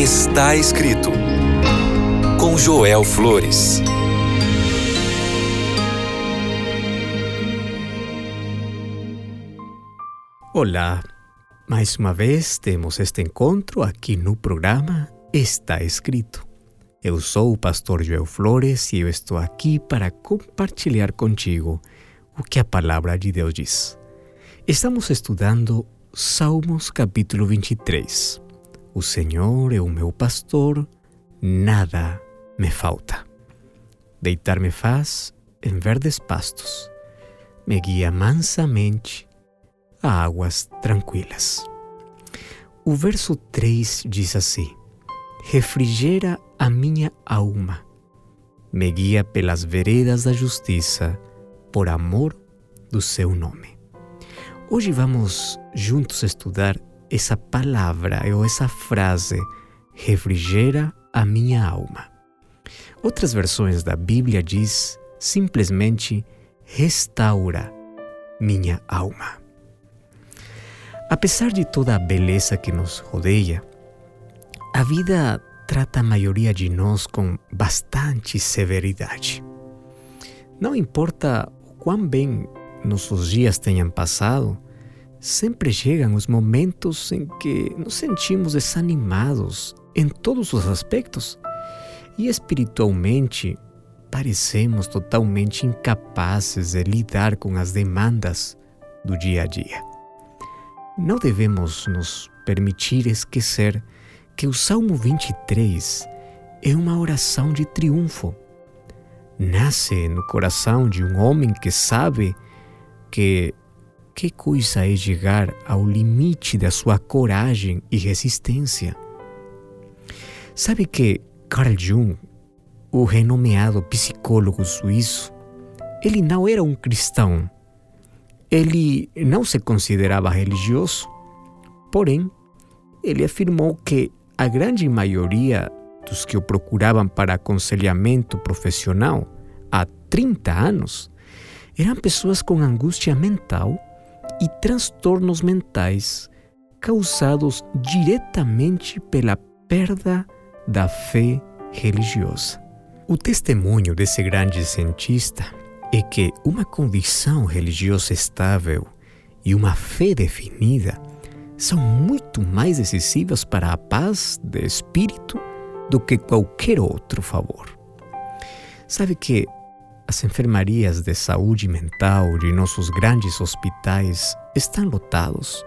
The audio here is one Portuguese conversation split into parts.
Está escrito com Joel Flores. Olá, mais uma vez temos este encontro aqui no programa Está Escrito. Eu sou o pastor Joel Flores e eu estou aqui para compartilhar contigo o que a palavra de Deus diz. Estamos estudando Salmos capítulo 23. O Senhor é o meu pastor, nada me falta. Deitar-me faz em verdes pastos, me guia mansamente a águas tranquilas. O verso 3 diz assim: Refrigera a minha alma, me guia pelas veredas da justiça, por amor do seu nome. Hoje vamos juntos estudar essa palavra ou essa frase, refrigera a minha alma. Outras versões da Bíblia diz simplesmente restaura minha alma. Apesar de toda a beleza que nos rodeia, a vida trata a maioria de nós com bastante severidade. Não importa o quão bem nossos dias tenham passado, sempre chegam os momentos em que nos sentimos desanimados em todos os aspectos e espiritualmente parecemos totalmente incapazes de lidar com as demandas do dia a dia. Não devemos nos permitir esquecer que o Salmo 23 é uma oração de triunfo. Nasce no coração de um homem que sabe que que coisa é chegar ao limite da sua coragem e resistência. Sabe que Carl Jung, o renomeado psicólogo suíço, ele não era um cristão ele não se considerava religioso, porém, ele afirmou que a grande maioria dos que o procuravam para aconselhamento profissional há 30 anos eram pessoas com angústia mental e transtornos mentais causados diretamente pela perda da fé religiosa. O testemunho desse grande cientista é que uma condição religiosa estável e uma fé definida são muito mais decisivas para a paz de espírito do que qualquer outro favor. Sabe que as enfermarias de saúde mental de nossos grandes hospitais estão lotados.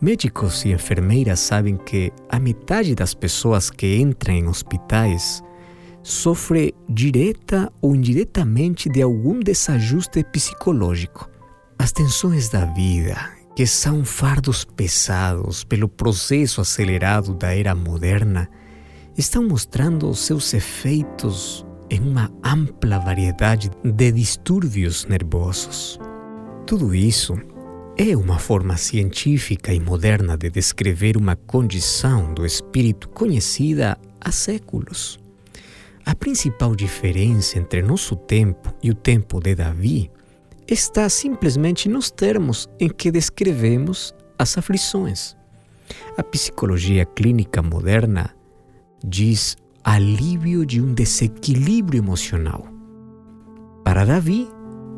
Médicos e enfermeiras sabem que a metade das pessoas que entram em hospitais sofre direta ou indiretamente de algum desajuste psicológico. As tensões da vida, que são fardos pesados pelo processo acelerado da era moderna, estão mostrando seus efeitos em uma ampla variedade de distúrbios nervosos. Tudo isso é uma forma científica e moderna de descrever uma condição do espírito conhecida há séculos. A principal diferença entre nosso tempo e o tempo de Davi está simplesmente nos termos em que descrevemos as aflições. A psicologia clínica moderna diz alívio de um desequilíbrio emocional. Para Davi,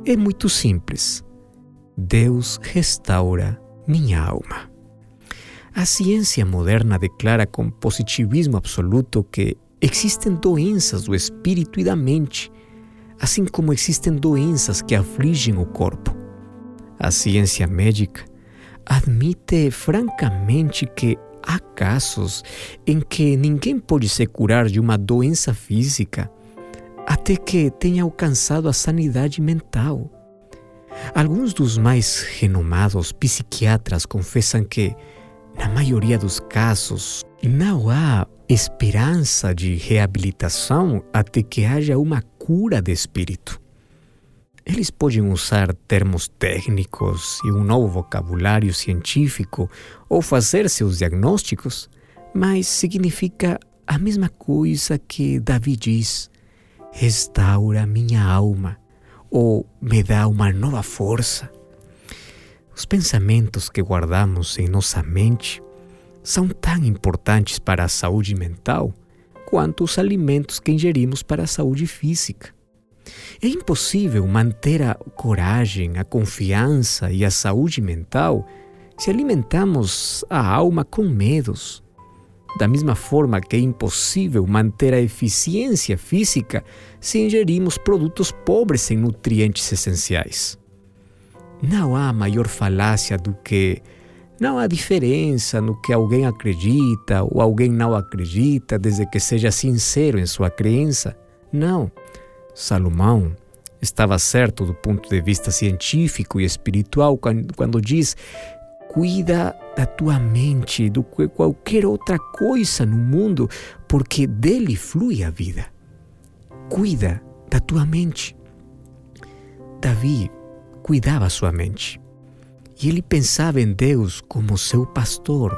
é muito simples. Deus restaura minha alma. A ciência moderna declara com positivismo absoluto que Existem doenças do espírito e da mente, assim como existem doenças que afligem o corpo. A ciência médica admite francamente que há casos em que ninguém pode se curar de uma doença física até que tenha alcançado a sanidade mental. Alguns dos mais renomados psiquiatras confessam que, na maioria dos casos, não há esperança de reabilitação até que haja uma cura de espírito. Eles podem usar termos técnicos e um novo vocabulário científico ou fazer seus diagnósticos, mas significa a mesma coisa que Davi diz: restaura minha alma ou me dá uma nova força. Os pensamentos que guardamos em nossa mente são tão importantes para a saúde mental quanto os alimentos que ingerimos para a saúde física. É impossível manter a coragem, a confiança e a saúde mental se alimentamos a alma com medos. Da mesma forma que é impossível manter a eficiência física se ingerimos produtos pobres em nutrientes essenciais. Não há maior falácia do que não há diferença no que alguém acredita ou alguém não acredita, desde que seja sincero em sua crença. Não. Salomão estava certo do ponto de vista científico e espiritual quando, diz: cuida da tua mente do que qualquer outra coisa no mundo, porque dele flui a vida. Cuida da tua mente. Davi cuidava sua mente. E ele pensava em Deus como seu pastor,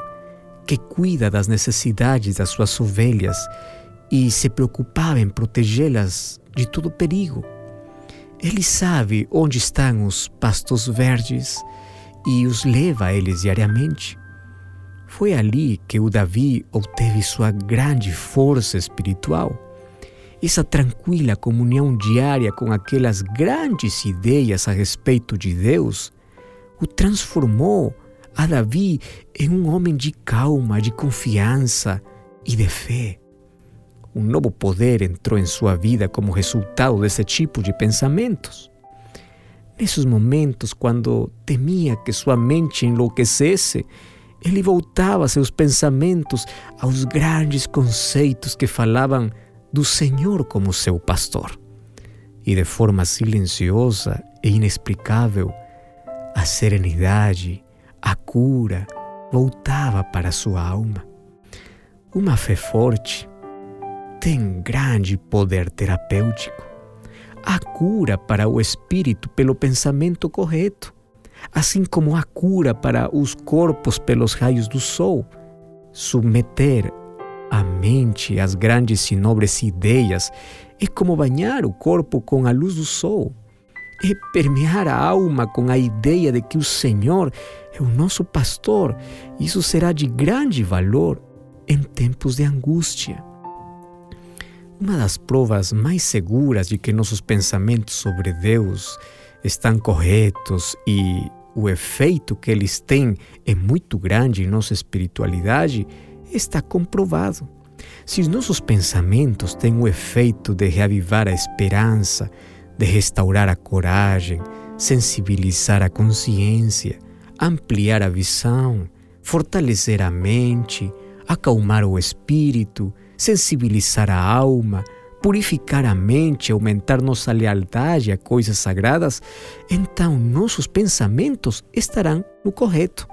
que cuida das necessidades das suas ovelhas e se preocupava em protegê-las de todo perigo. Ele sabe onde estão os pastos verdes e os leva a eles diariamente. Foi ali que o Davi obteve sua grande força espiritual. Essa tranquila comunhão diária com aquelas grandes ideias a respeito de Deus o transformou a Davi em um homem de calma, de confiança e de fé. Um novo poder entrou em sua vida como resultado desse tipo de pensamentos. Nesses momentos, quando temia que sua mente enlouquecesse, ele voltava seus pensamentos aos grandes conceitos que falavam do Senhor como seu pastor. E de forma silenciosa e inexplicável, a serenidade, a cura voltava para sua alma. Uma fé forte tem grande poder terapêutico. A cura para o espírito pelo pensamento correto, assim como a cura para os corpos pelos raios do sol. Submeter a mente às grandes e nobres ideias é como banhar o corpo com a luz do sol é permear a alma com a ideia de que o Senhor é o nosso pastor. Isso será de grande valor em tempos de angústia. Uma das provas mais seguras de que nossos pensamentos sobre Deus estão corretos e o efeito que eles têm é muito grande em nossa espiritualidade está comprovado. Se os nossos pensamentos têm o efeito de reavivar a esperança, de restaurar a coragem, sensibilizar a consciência, ampliar a visão, fortalecer a mente, acalmar o espírito, sensibilizar a alma, purificar a mente, aumentar nossa lealdade a coisas sagradas, então nossos pensamentos estarão no correto.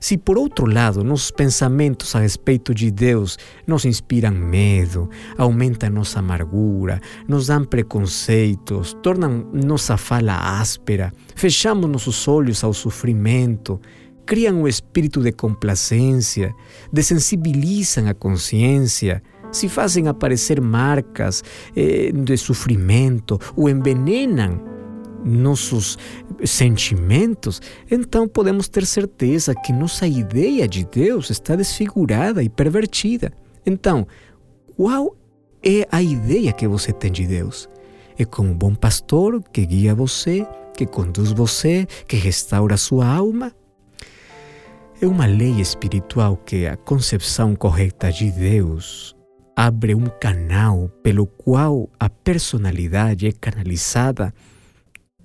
Se por outro lado nossos pensamentos a respeito de Deus nos inspiram medo, aumentam nossa amargura, nos dão preconceitos, tornam nossa fala áspera, fechamos nossos olhos ao sofrimento, criam o espírito de complacência, desensibilizam a consciência, se fazem aparecer marcas eh, de sofrimento ou envenenam nossos sentimentos, então podemos ter certeza que nossa ideia de Deus está desfigurada e pervertida. Então, qual é a ideia que você tem de Deus? É como um bom pastor que guia você, que conduz você, que restaura sua alma? É uma lei espiritual que a concepção correta de Deus abre um canal pelo qual a personalidade é canalizada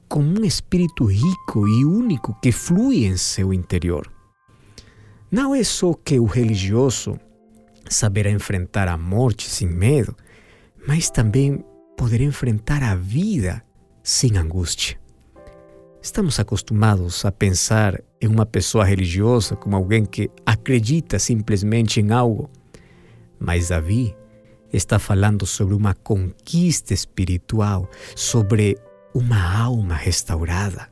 como um espírito rico e único que flui em seu interior. Não é só que o religioso saberá enfrentar a morte sem medo, mas também poderá enfrentar a vida sem angústia. Estamos acostumados a pensar em uma pessoa religiosa como alguém que acredita simplesmente em algo, mas Davi está falando sobre uma conquista espiritual, sobre uma alma restaurada.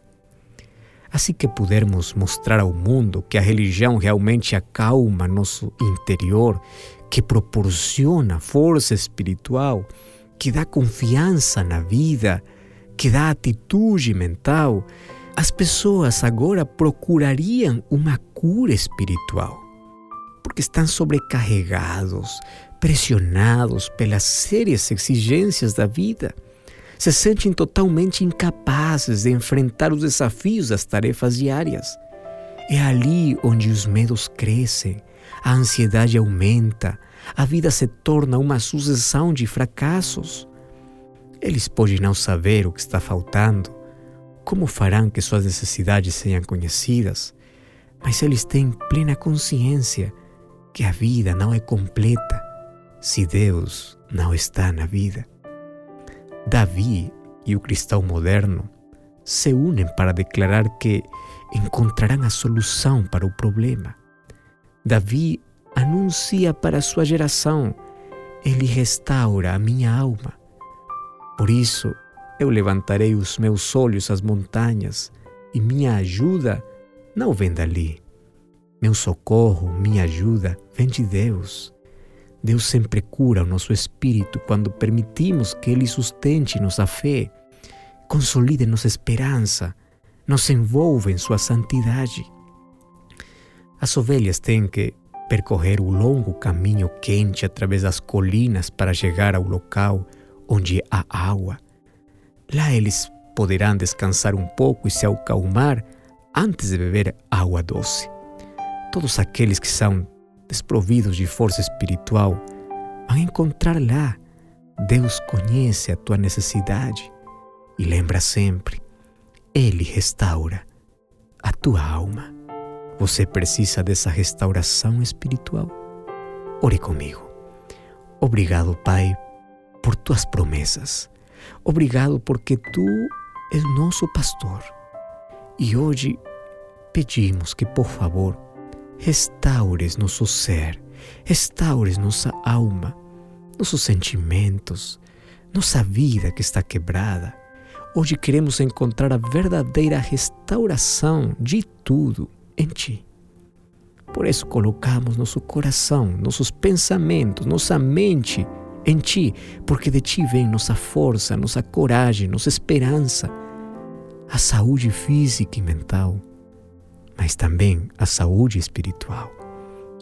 Assim que pudermos mostrar ao mundo que a religião realmente acalma nosso interior, que proporciona força espiritual, que dá confiança na vida, que dá atitude mental, as pessoas agora procurariam uma cura espiritual. porque estão sobrecarregados, pressionados pelas sérias exigências da vida. Se sentem totalmente incapazes de enfrentar os desafios das tarefas diárias. É ali onde os medos crescem, a ansiedade aumenta, a vida se torna uma sucessão de fracassos. Eles podem não saber o que está faltando, como farão que suas necessidades sejam conhecidas, mas eles têm plena consciência que a vida não é completa se Deus não está na vida. Davi e o cristão moderno se unem para declarar que encontrarão a solução para o problema. Davi anuncia para sua geração: Ele restaura a minha alma. Por isso, eu levantarei os meus olhos às montanhas e minha ajuda não vem dali. Meu socorro, minha ajuda, vem de Deus. Deus sempre cura o nosso espírito quando permitimos que Ele sustente nossa fé, consolide nossa esperança, nos envolva em Sua santidade. As ovelhas têm que percorrer o longo caminho quente através das colinas para chegar ao local onde há água. Lá eles poderão descansar um pouco e se acalmar antes de beber água doce. Todos aqueles que são desprovidos de força espiritual vão encontrar lá. Deus conhece a tua necessidade e lembra sempre: Ele restaura a tua alma. Você precisa dessa restauração espiritual? Ore comigo. Obrigado, Pai, por tuas promessas. Obrigado porque tu és nosso pastor. E hoje pedimos que, por favor, restaures nosso ser, restaures nossa alma, nossos sentimentos, nossa vida que está quebrada. Hoje queremos encontrar a verdadeira restauração de tudo em Ti. Por isso colocamos nosso coração, nossos pensamentos, nossa mente em Ti, porque de Ti vem nossa força, nossa coragem, nossa esperança, a saúde física e mental, mas também a saúde espiritual.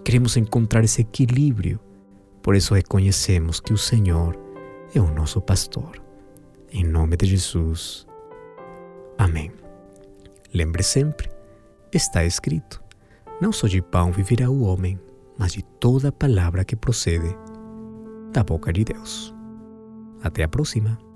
Queremos encontrar esse equilíbrio, por isso reconhecemos que o Senhor é o nosso pastor. Em nome de Jesus. Amém. Lembre sempre, está escrito: Não só de pão viverá o homem, mas de toda palavra que procede da boca de Deus. Até a próxima!